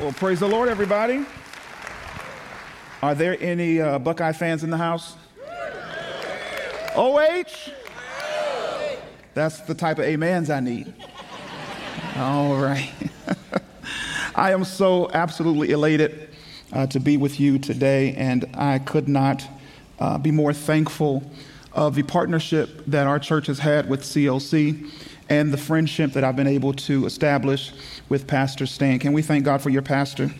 Well, praise the Lord, everybody. Are there any uh, Buckeye fans in the house? OH? That's the type of amens I need. All right. I am so absolutely elated uh, to be with you today, and I could not uh, be more thankful of the partnership that our church has had with CLC and the friendship that I've been able to establish with Pastor Stan. Can we thank God for your pastor?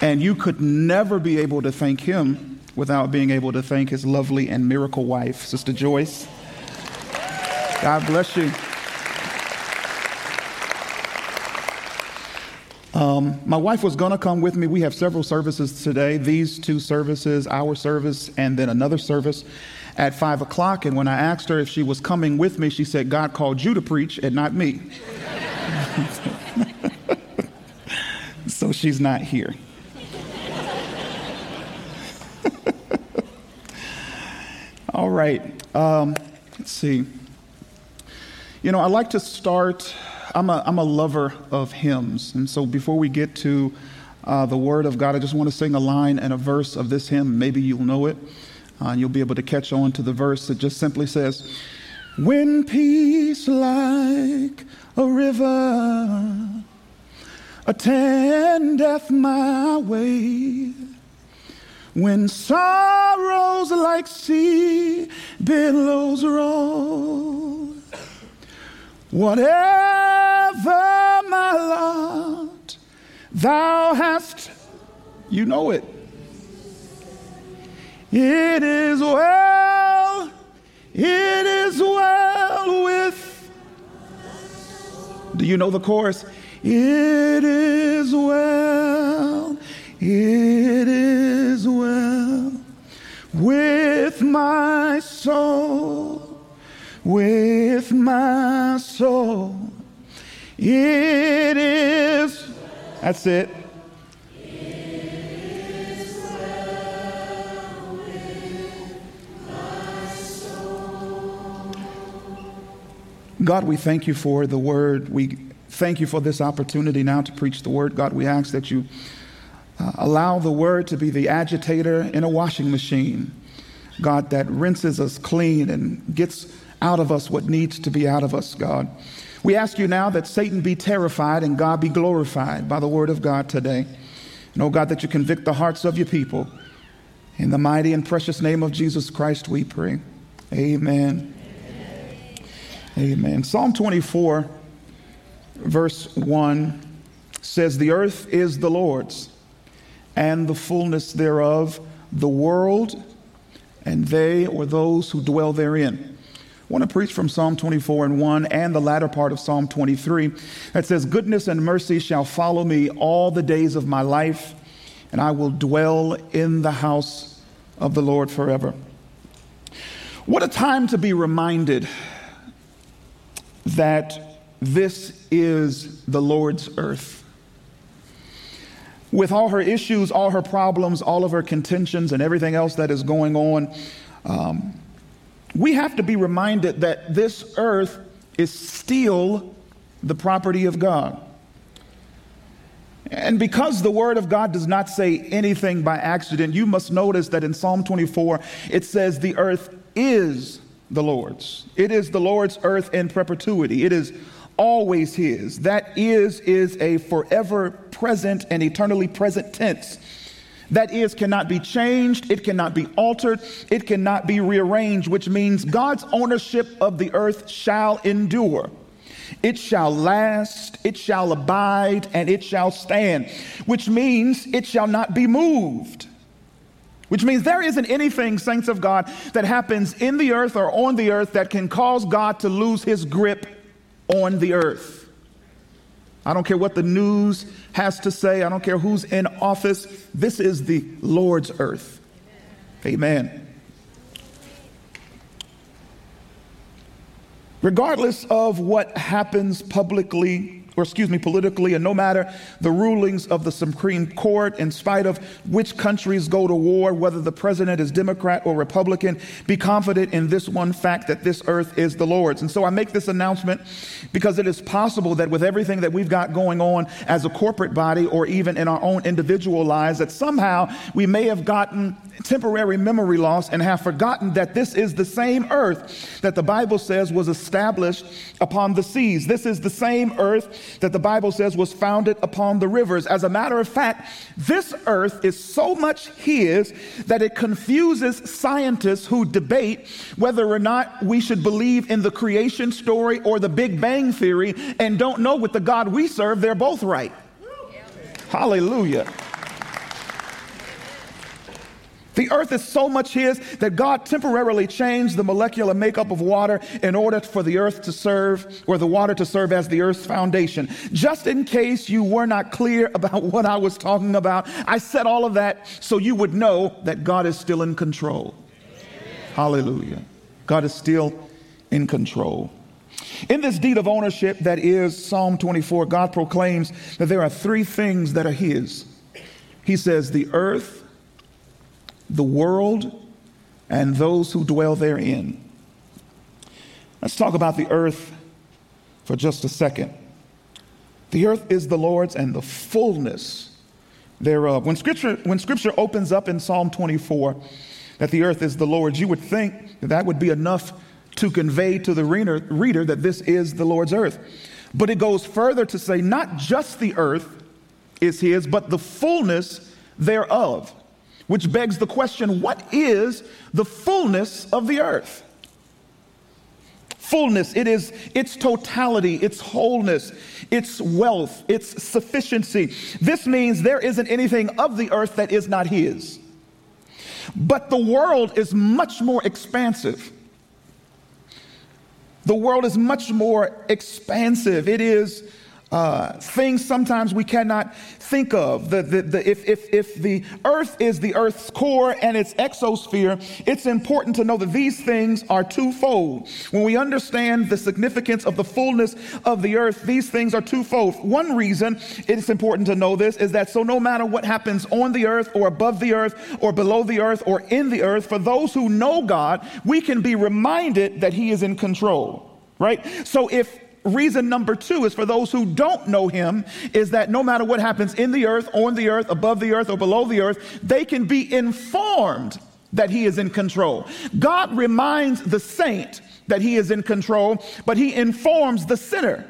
And you could never be able to thank him without being able to thank his lovely and miracle wife, Sister Joyce. God bless you. Um, my wife was going to come with me. We have several services today these two services, our service, and then another service at 5 o'clock. And when I asked her if she was coming with me, she said, God called you to preach and not me. so she's not here. All right. Um, let's see. You know, I like to start. I'm a, I'm a lover of hymns. And so before we get to uh, the Word of God, I just want to sing a line and a verse of this hymn. Maybe you'll know it. Uh, you'll be able to catch on to the verse that just simply says, When peace like a river attendeth my way, when sorrows like sea billows roll, whatever my lot, thou hast, you know it. It is well, it is well with. Do you know the chorus? It is well, it is well with my soul, with my soul. It is, that's it. God, we thank you for the word. We thank you for this opportunity now to preach the word. God, we ask that you uh, allow the word to be the agitator in a washing machine. God, that rinses us clean and gets out of us what needs to be out of us, God. We ask you now that Satan be terrified and God be glorified by the word of God today. And oh God, that you convict the hearts of your people. In the mighty and precious name of Jesus Christ, we pray. Amen. Amen. Psalm 24, verse 1 says, The earth is the Lord's, and the fullness thereof, the world, and they or those who dwell therein. Want to preach from Psalm 24 and 1 and the latter part of Psalm 23 that says, Goodness and mercy shall follow me all the days of my life, and I will dwell in the house of the Lord forever. What a time to be reminded that this is the Lord's earth. With all her issues, all her problems, all of her contentions, and everything else that is going on, um, we have to be reminded that this earth is still the property of God. And because the word of God does not say anything by accident, you must notice that in Psalm 24, it says the earth is the Lord's. It is the Lord's earth in perpetuity. It is always His. That is, is a forever present and eternally present tense. That is cannot be changed, it cannot be altered, it cannot be rearranged, which means God's ownership of the earth shall endure. It shall last, it shall abide, and it shall stand, which means it shall not be moved. Which means there isn't anything, saints of God, that happens in the earth or on the earth that can cause God to lose his grip on the earth. I don't care what the news has to say, I don't care who's in office. This is the Lord's earth. Amen. Regardless of what happens publicly or excuse me, politically, and no matter the rulings of the Supreme Court, in spite of which countries go to war, whether the president is Democrat or Republican, be confident in this one fact that this earth is the Lord's. And so I make this announcement because it is possible that with everything that we've got going on as a corporate body or even in our own individual lives, that somehow we may have gotten temporary memory loss and have forgotten that this is the same earth that the Bible says was established upon the seas. This is the same earth that the Bible says was founded upon the rivers. As a matter of fact, this earth is so much His that it confuses scientists who debate whether or not we should believe in the creation story or the Big Bang Theory and don't know with the God we serve, they're both right. Hallelujah. The earth is so much His that God temporarily changed the molecular makeup of water in order for the earth to serve, or the water to serve as the earth's foundation. Just in case you were not clear about what I was talking about, I said all of that so you would know that God is still in control. Hallelujah. God is still in control. In this deed of ownership that is Psalm 24, God proclaims that there are three things that are His. He says, the earth, the world, and those who dwell therein. Let's talk about the earth for just a second. The earth is the Lord's and the fullness thereof. When scripture, when scripture opens up in Psalm 24 that the earth is the Lord's, you would think that, that would be enough to convey to the reader, reader that this is the Lord's earth. But it goes further to say not just the earth is his, but the fullness thereof. Which begs the question what is the fullness of the earth? Fullness, it is its totality, its wholeness, its wealth, its sufficiency. This means there isn't anything of the earth that is not His. But the world is much more expansive. The world is much more expansive. It is uh, things sometimes we cannot think of. The, the, the, if, if, if the earth is the earth's core and its exosphere, it's important to know that these things are twofold. When we understand the significance of the fullness of the earth, these things are twofold. One reason it's important to know this is that so no matter what happens on the earth or above the earth or below the earth or in the earth, for those who know God, we can be reminded that He is in control right? So if reason number two is for those who don't know him is that no matter what happens in the earth, on the earth, above the earth, or below the earth, they can be informed that he is in control. God reminds the saint that he is in control, but he informs the sinner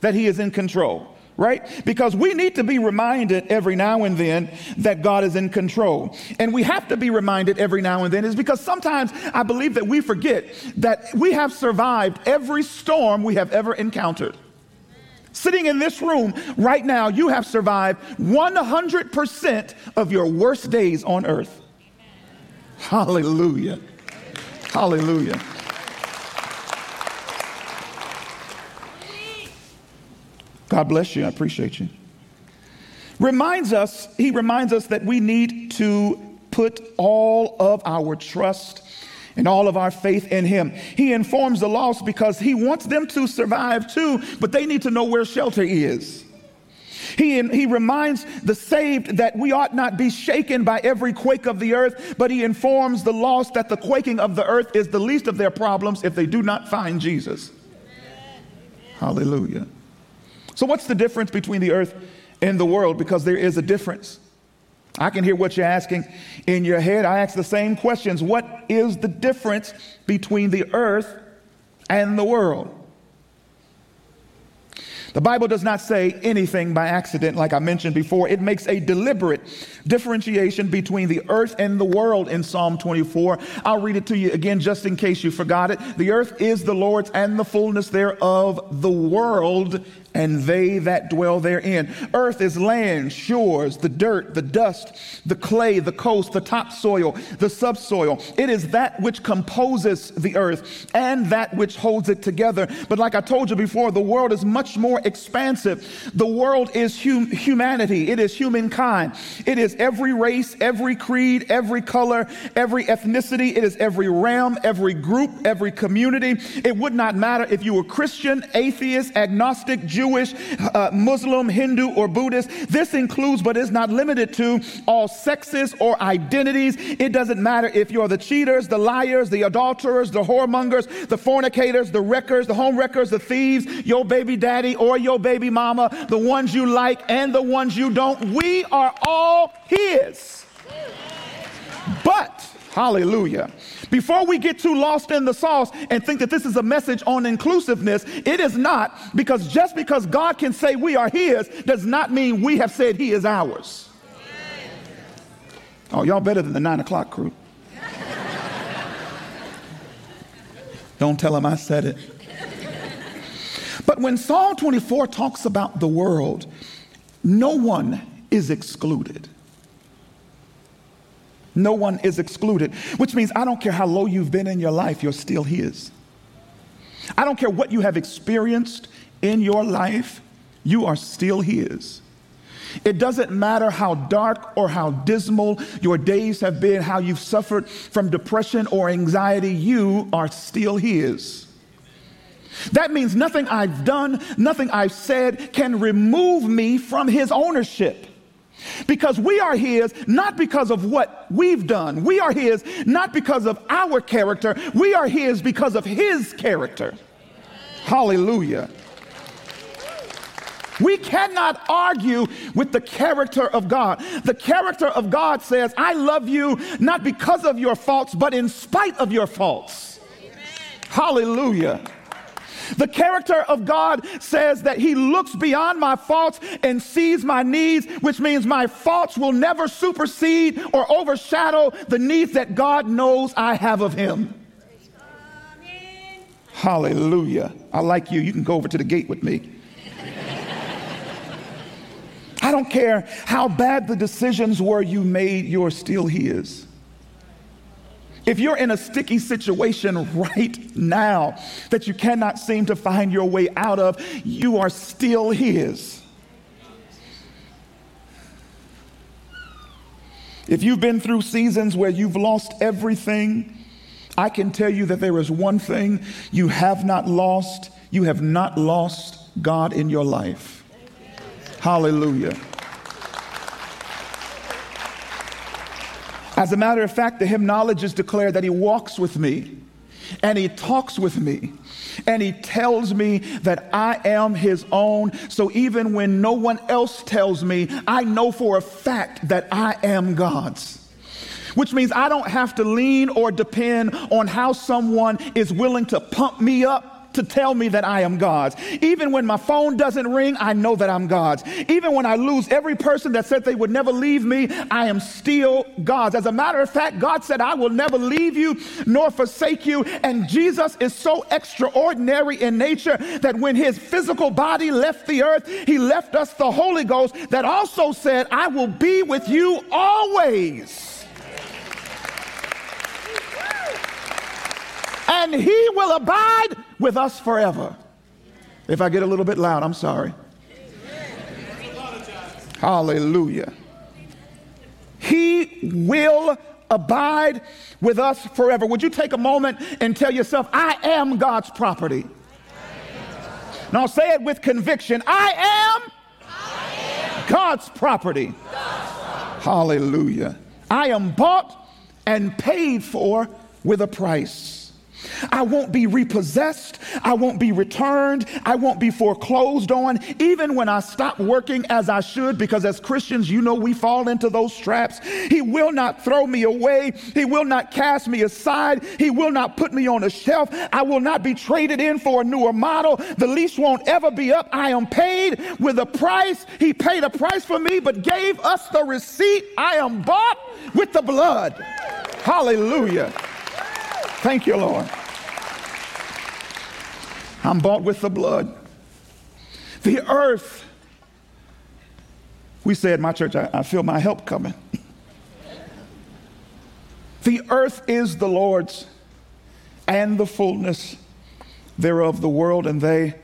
that he is in control right? Because we need to be reminded every now and then that God is in control. And we have to be reminded every now and then is because sometimes I believe that we forget that we have survived every storm we have ever encountered. Sitting in this room right now, you have survived 100% of your worst days on earth. Hallelujah. Hallelujah. God bless you. I appreciate you. Reminds us, he reminds us that we need to put all of our trust and all of our faith in him. He informs the lost because he wants them to survive too, but they need to know where shelter is. He, he reminds the saved that we ought not be shaken by every quake of the earth, but he informs the lost that the quaking of the earth is the least of their problems if they do not find Jesus. Hallelujah. So, what's the difference between the earth and the world? Because there is a difference. I can hear what you're asking in your head. I ask the same questions. What is the difference between the earth and the world? The Bible does not say anything by accident, like I mentioned before. It makes a deliberate differentiation between the earth and the world in Psalm 24. I'll read it to you again just in case you forgot it. The earth is the Lord's and the fullness thereof, the world and they that dwell therein. Earth is land, shores, the dirt, the dust, the clay, the coast, the topsoil, the subsoil. It is that which composes the earth and that which holds it together. But like I told you before, the world is much more expansive. The world is hum- humanity, it is humankind. It is every race, every creed, every color, every ethnicity. It is every realm, every group, every community. It would not matter if you were Christian, atheist, agnostic, Jew Jewish, uh, Muslim, Hindu, or Buddhist. This includes, but is not limited to, all sexes or identities. It doesn't matter if you're the cheaters, the liars, the adulterers, the whoremongers, the fornicators, the wreckers, the home wreckers, the thieves, your baby daddy or your baby mama, the ones you like and the ones you don't. We are all His. But, hallelujah. Before we get too lost in the sauce and think that this is a message on inclusiveness, it is not because just because God can say we are His does not mean we have said He is ours. Oh, y'all better than the nine o'clock crew. Don't tell them I said it. But when Psalm 24 talks about the world, no one is excluded. No one is excluded, which means I don't care how low you've been in your life, you're still His. I don't care what you have experienced in your life, you are still His. It doesn't matter how dark or how dismal your days have been, how you've suffered from depression or anxiety, you are still His. That means nothing I've done, nothing I've said can remove me from His ownership. Because we are His not because of what we've done. We are His not because of our character. We are His because of His character. Hallelujah. We cannot argue with the character of God. The character of God says, I love you not because of your faults, but in spite of your faults. Amen. Hallelujah. The character of God says that He looks beyond my faults and sees my needs, which means my faults will never supersede or overshadow the needs that God knows I have of Him. Hallelujah. I like you. You can go over to the gate with me. I don't care how bad the decisions were you made, you're still His. If you're in a sticky situation right now that you cannot seem to find your way out of, you are still His. If you've been through seasons where you've lost everything, I can tell you that there is one thing you have not lost. You have not lost God in your life. Hallelujah. As a matter of fact, the hymnologists declare that he walks with me and he talks with me and he tells me that I am his own. So even when no one else tells me, I know for a fact that I am God's. Which means I don't have to lean or depend on how someone is willing to pump me up to tell me that I am God's. Even when my phone doesn't ring, I know that I'm God's. Even when I lose every person that said they would never leave me, I am still God's. As a matter of fact, God said, I will never leave you nor forsake you. And Jesus is so extraordinary in nature that when his physical body left the earth, he left us the Holy Ghost that also said, I will be with you always. And he will abide with us forever. If I get a little bit loud, I'm sorry. Hallelujah. He will abide with us forever. Would you take a moment and tell yourself, I am God's property? Now say it with conviction I am, I am God's, property. God's property. Hallelujah. I am bought and paid for with a price. I won't be repossessed. I won't be returned. I won't be foreclosed on, even when I stop working as I should, because as Christians, you know we fall into those traps. He will not throw me away. He will not cast me aside. He will not put me on a shelf. I will not be traded in for a newer model. The lease won't ever be up. I am paid with a price. He paid a price for me, but gave us the receipt. I am bought with the blood. Hallelujah. Thank you, Lord. I'm bought with the blood. The earth, we say at my church, I, I feel my help coming. the earth is the Lord's and the fullness thereof, the world and they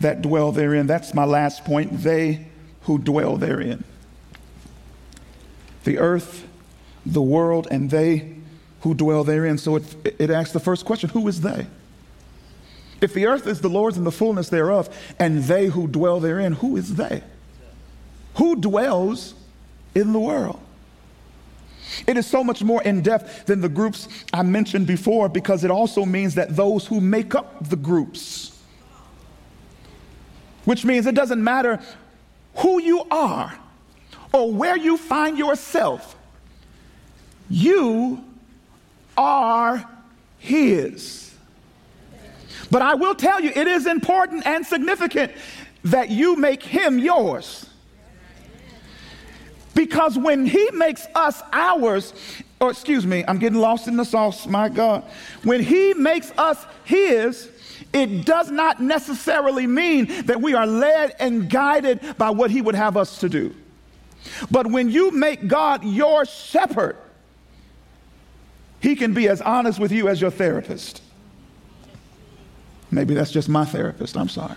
that dwell therein. That's my last point. They who dwell therein. The earth, the world, and they who dwell therein. So it, it asks the first question who is they? If the earth is the Lord's and the fullness thereof, and they who dwell therein, who is they? Who dwells in the world? It is so much more in depth than the groups I mentioned before because it also means that those who make up the groups, which means it doesn't matter who you are or where you find yourself, you are His. But I will tell you, it is important and significant that you make Him yours. Because when He makes us ours, or excuse me, I'm getting lost in the sauce, my God. When He makes us His, it does not necessarily mean that we are led and guided by what He would have us to do. But when you make God your shepherd, He can be as honest with you as your therapist. Maybe that's just my therapist, I'm sorry.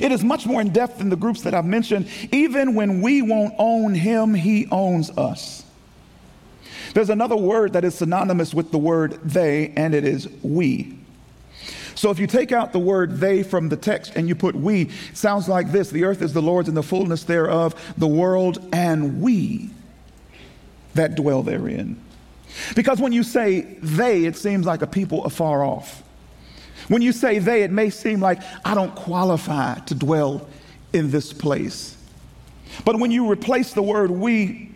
It is much more in depth than the groups that I've mentioned. Even when we won't own him, he owns us. There's another word that is synonymous with the word they, and it is we. So if you take out the word they from the text and you put we, sounds like this the earth is the Lord's and the fullness thereof, the world and we that dwell therein. Because when you say they, it seems like a people afar off. When you say they, it may seem like I don't qualify to dwell in this place. But when you replace the word we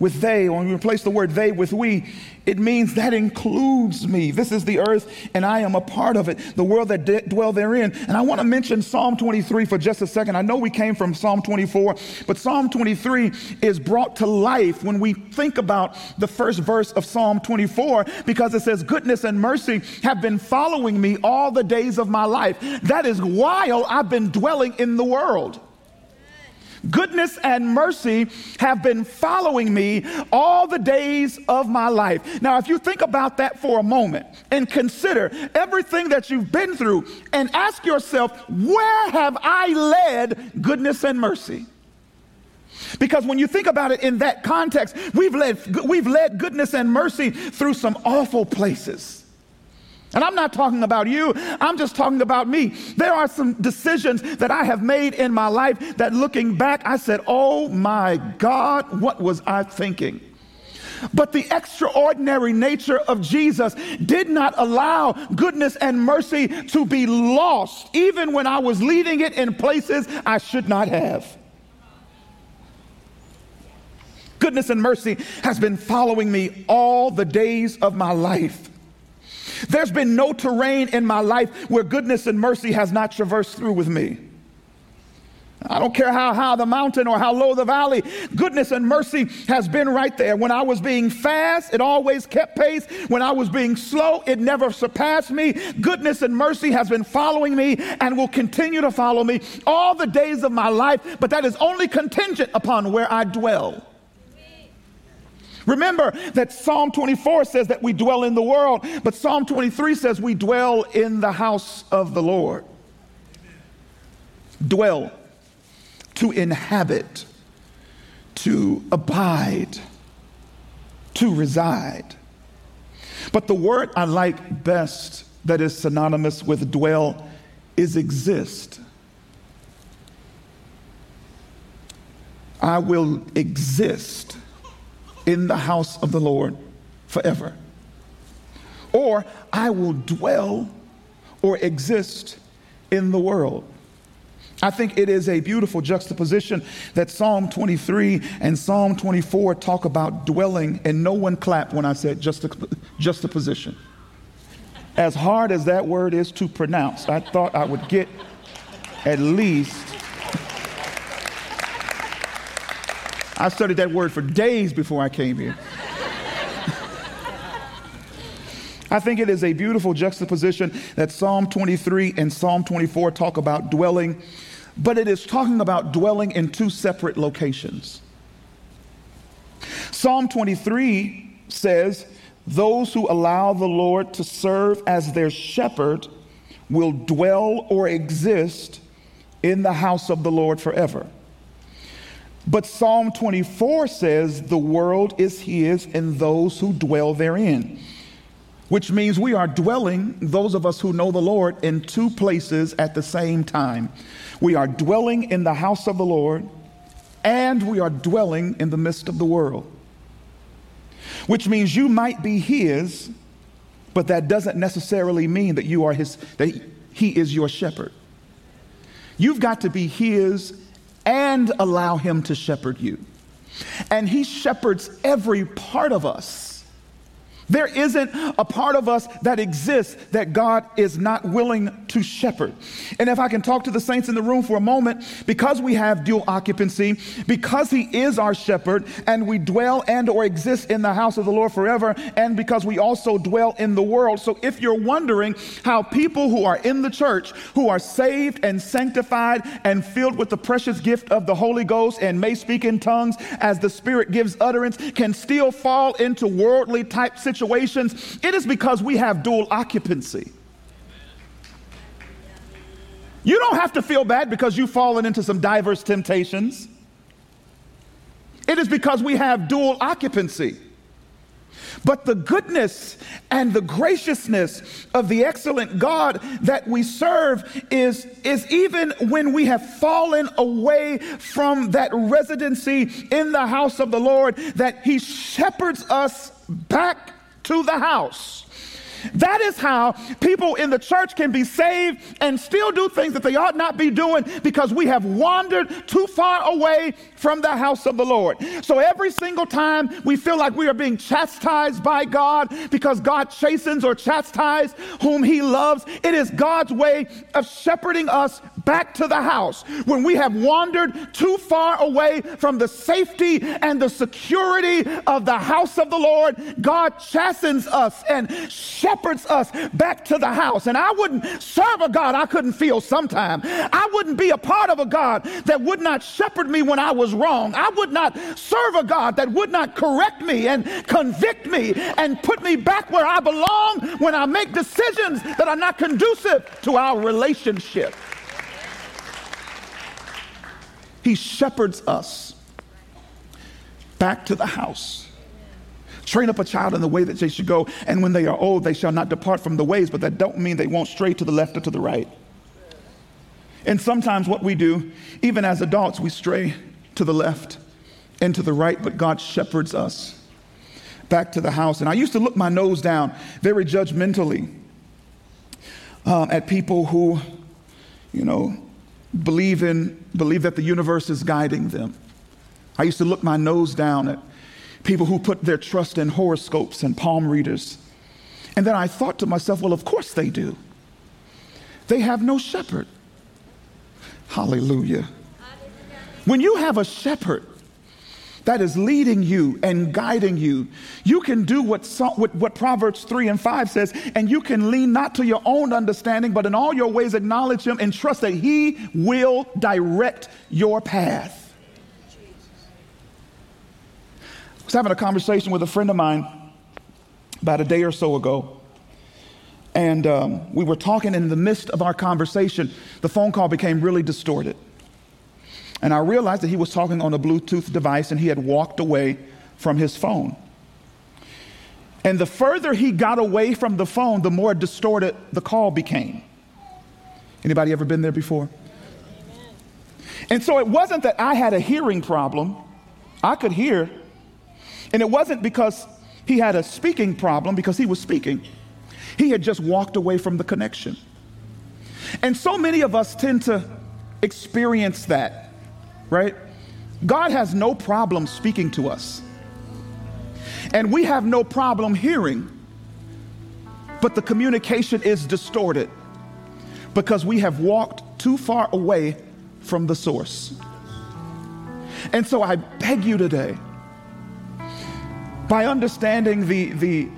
with they, or when you replace the word they with we, it means that includes me. This is the earth, and I am a part of it, the world that d- dwell therein. And I want to mention Psalm 23 for just a second. I know we came from Psalm 24, but Psalm 23 is brought to life when we think about the first verse of Psalm 24 because it says, Goodness and mercy have been following me all the days of my life. That is while I've been dwelling in the world. Goodness and mercy have been following me all the days of my life. Now, if you think about that for a moment and consider everything that you've been through and ask yourself, where have I led goodness and mercy? Because when you think about it in that context, we've led, we've led goodness and mercy through some awful places. And I'm not talking about you, I'm just talking about me. There are some decisions that I have made in my life that looking back, I said, oh my God, what was I thinking? But the extraordinary nature of Jesus did not allow goodness and mercy to be lost, even when I was leading it in places I should not have. Goodness and mercy has been following me all the days of my life. There's been no terrain in my life where goodness and mercy has not traversed through with me. I don't care how high the mountain or how low the valley, goodness and mercy has been right there. When I was being fast, it always kept pace. When I was being slow, it never surpassed me. Goodness and mercy has been following me and will continue to follow me all the days of my life, but that is only contingent upon where I dwell. Remember that Psalm 24 says that we dwell in the world, but Psalm 23 says we dwell in the house of the Lord. Dwell, to inhabit, to abide, to reside. But the word I like best that is synonymous with dwell is exist. I will exist in the house of the Lord forever. Or I will dwell or exist in the world. I think it is a beautiful juxtaposition that Psalm 23 and Psalm 24 talk about dwelling, and no one clapped when I said juxtaposition. As hard as that word is to pronounce, I thought I would get at least I studied that word for days before I came here. I think it is a beautiful juxtaposition that Psalm 23 and Psalm 24 talk about dwelling, but it is talking about dwelling in two separate locations. Psalm 23 says, Those who allow the Lord to serve as their shepherd will dwell or exist in the house of the Lord forever. But Psalm 24 says, The world is his and those who dwell therein. which means we are dwelling, those of us who know the Lord, in two places at the same time. We are dwelling in the house of the Lord, and we are dwelling in the midst of the world, which means you might be His, but that doesn't necessarily mean that you are His, that He is your shepherd. You've got to be His and allow Him to shepherd you. And He shepherds every part of us there isn't a part of us that exists that God is not willing to shepherd. And if I can talk to the saints in the room for a moment, because we have dual occupancy, because he is our shepherd and we dwell and or exist in the house of the Lord forever and because we also dwell in the world. So if you're wondering how people who are in the church, who are saved and sanctified and filled with the precious gift of the Holy Ghost and may speak in tongues as the Spirit gives utterance can still fall into worldly type situations situations, it is because we have dual occupancy. You don't have to feel bad because you've fallen into some diverse temptations. It is because we have dual occupancy. But the goodness and the graciousness of the excellent God that we serve is, is even when we have fallen away from that residency in the house of the Lord, that He shepherds us back to the house. That is how people in the church can be saved and still do things that they ought not be doing because we have wandered too far away from the house of the Lord. So every single time we feel like we are being chastised by God because God chastens or chastises whom he loves, it is God's way of shepherding us back to the house. When we have wandered too far away from the safety and the security of the house of the Lord, God chastens us and shepherds us back to the house. And I wouldn't serve a God I couldn't feel sometime. I wouldn't be a part of a God that would not shepherd me when I was wrong. I would not serve a God that would not correct me and convict me and put me back where I belong when I make decisions that are not conducive to our relationship. He shepherds us back to the house. Train up a child in the way that they should go, and when they are old, they shall not depart from the ways, but that don't mean they won't stray to the left or to the right. And sometimes what we do, even as adults, we stray to the left and to the right, but God shepherds us back to the house. And I used to look my nose down very judgmentally um, at people who, you know, believe in believe that the universe is guiding them. I used to look my nose down at people who put their trust in horoscopes and palm readers. And then I thought to myself, well, of course they do. They have no shepherd. Hallelujah. When you have a shepherd that is leading you and guiding you, you can do what, what, what, Proverbs 3 and 5 says, and you can lean not to your own understanding, but in all your ways acknowledge him and trust that he will direct your path. I was having a conversation with a friend of mine about a day or so ago. And um, we were talking and in the midst of our conversation, the phone call became really distorted. And I realized that he was talking on a Bluetooth device and he had walked away from his phone. And the further he got away from the phone, the more distorted the call became. Anybody ever been there before? And so it wasn't that I had a hearing problem. I could hear, and it wasn't because he had a speaking problem, because he was speaking. He had just walked away from the connection. And so many of us tend to experience that, right? God has no problem speaking to us. And we have no problem hearing, but the communication is distorted because we have walked too far away from the source. And so I beg you today by understanding the, the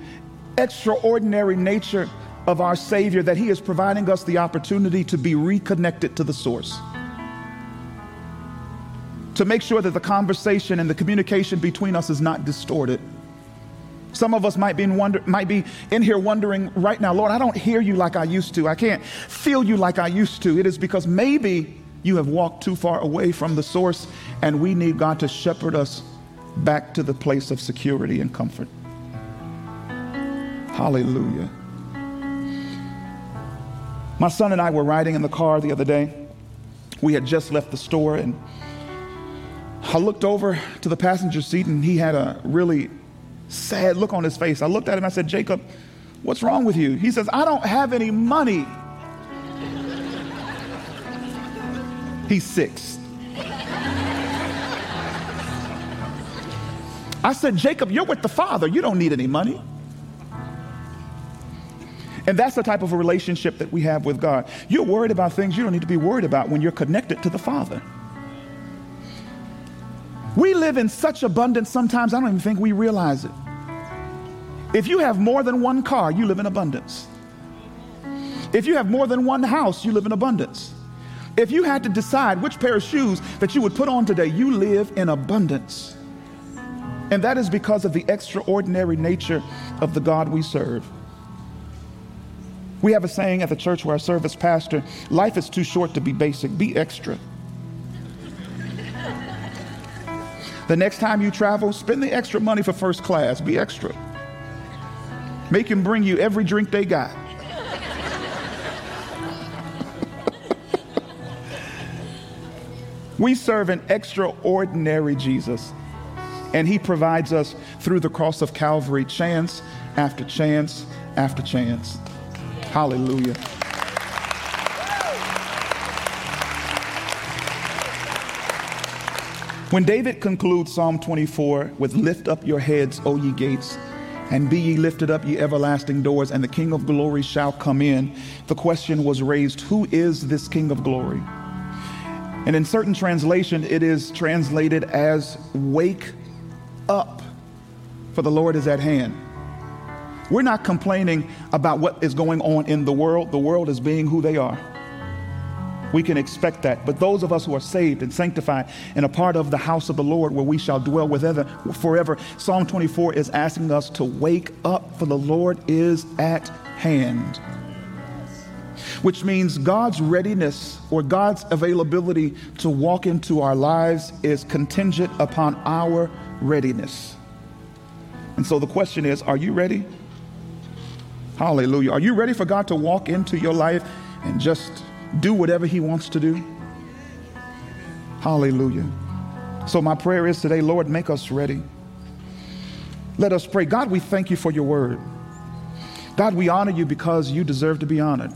extraordinary nature of our Savior, that He is providing us the opportunity to be reconnected to the source. To make sure that the conversation and the communication between us is not distorted. Some of us might be, in wonder, might be in here wondering right now, Lord, I don't hear you like I used to. I can't feel you like I used to. It is because maybe you have walked too far away from the source, and we need God to shepherd us back to the place of security and comfort. Hallelujah. My son and I were riding in the car the other day. We had just left the store, and I looked over to the passenger seat, and he had a really sad look on his face. I looked at him, I said, Jacob, what's wrong with you? He says, I don't have any money. He's six. I said, Jacob, you're with the Father. You don't need any money. And that's the type of a relationship that we have with God. You're worried about things you don't need to be worried about when you're connected to the Father. We live in such abundance sometimes, I don't even think we realize it. If you have more than one car, you live in abundance. If you have more than one house, you live in abundance. If you had to decide which pair of shoes that you would put on today, you live in abundance. And that is because of the extraordinary nature of the God we serve. We have a saying at the church where I serve as pastor life is too short to be basic, be extra. The next time you travel, spend the extra money for first class, be extra. Make them bring you every drink they got. we serve an extraordinary Jesus, and He provides us through the cross of Calvary chance after chance after chance. Hallelujah. When David concludes Psalm 24 with, Lift up your heads, O ye gates, and be ye lifted up, ye everlasting doors, and the King of glory shall come in, the question was raised Who is this King of glory? And in certain translation, it is translated as Wake up, for the Lord is at hand. We're not complaining about what is going on in the world. The world is being who they are. We can expect that. But those of us who are saved and sanctified and a part of the house of the Lord where we shall dwell with ever, forever, Psalm 24 is asking us to wake up, for the Lord is at hand. Which means God's readiness or God's availability to walk into our lives is contingent upon our readiness. And so the question is are you ready? Hallelujah. Are you ready for God to walk into your life and just do whatever He wants to do? Hallelujah. So, my prayer is today, Lord, make us ready. Let us pray. God, we thank you for your word. God, we honor you because you deserve to be honored.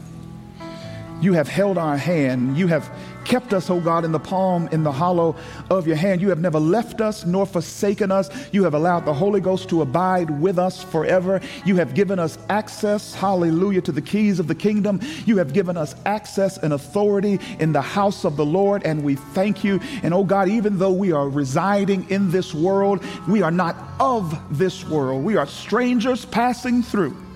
You have held our hand. You have kept us, oh God, in the palm, in the hollow of your hand. You have never left us nor forsaken us. You have allowed the Holy Ghost to abide with us forever. You have given us access, hallelujah, to the keys of the kingdom. You have given us access and authority in the house of the Lord, and we thank you. And oh God, even though we are residing in this world, we are not of this world. We are strangers passing through.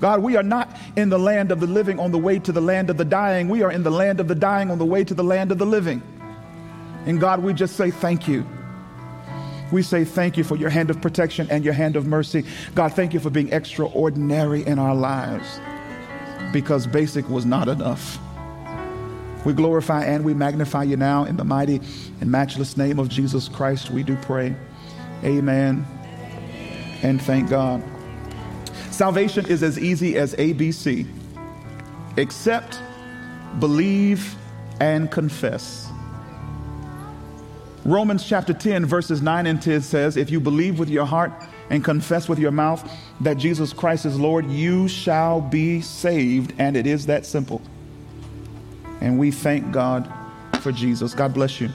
God, we are not in the land of the living on the way to the land of the dying. We are in the land of the dying on the way to the land of the living. And God, we just say thank you. We say thank you for your hand of protection and your hand of mercy. God, thank you for being extraordinary in our lives because basic was not enough. We glorify and we magnify you now in the mighty and matchless name of Jesus Christ. We do pray. Amen. And thank God. Salvation is as easy as ABC accept, believe, and confess. Romans chapter 10, verses 9 and 10 says, If you believe with your heart and confess with your mouth that Jesus Christ is Lord, you shall be saved. And it is that simple. And we thank God for Jesus. God bless you.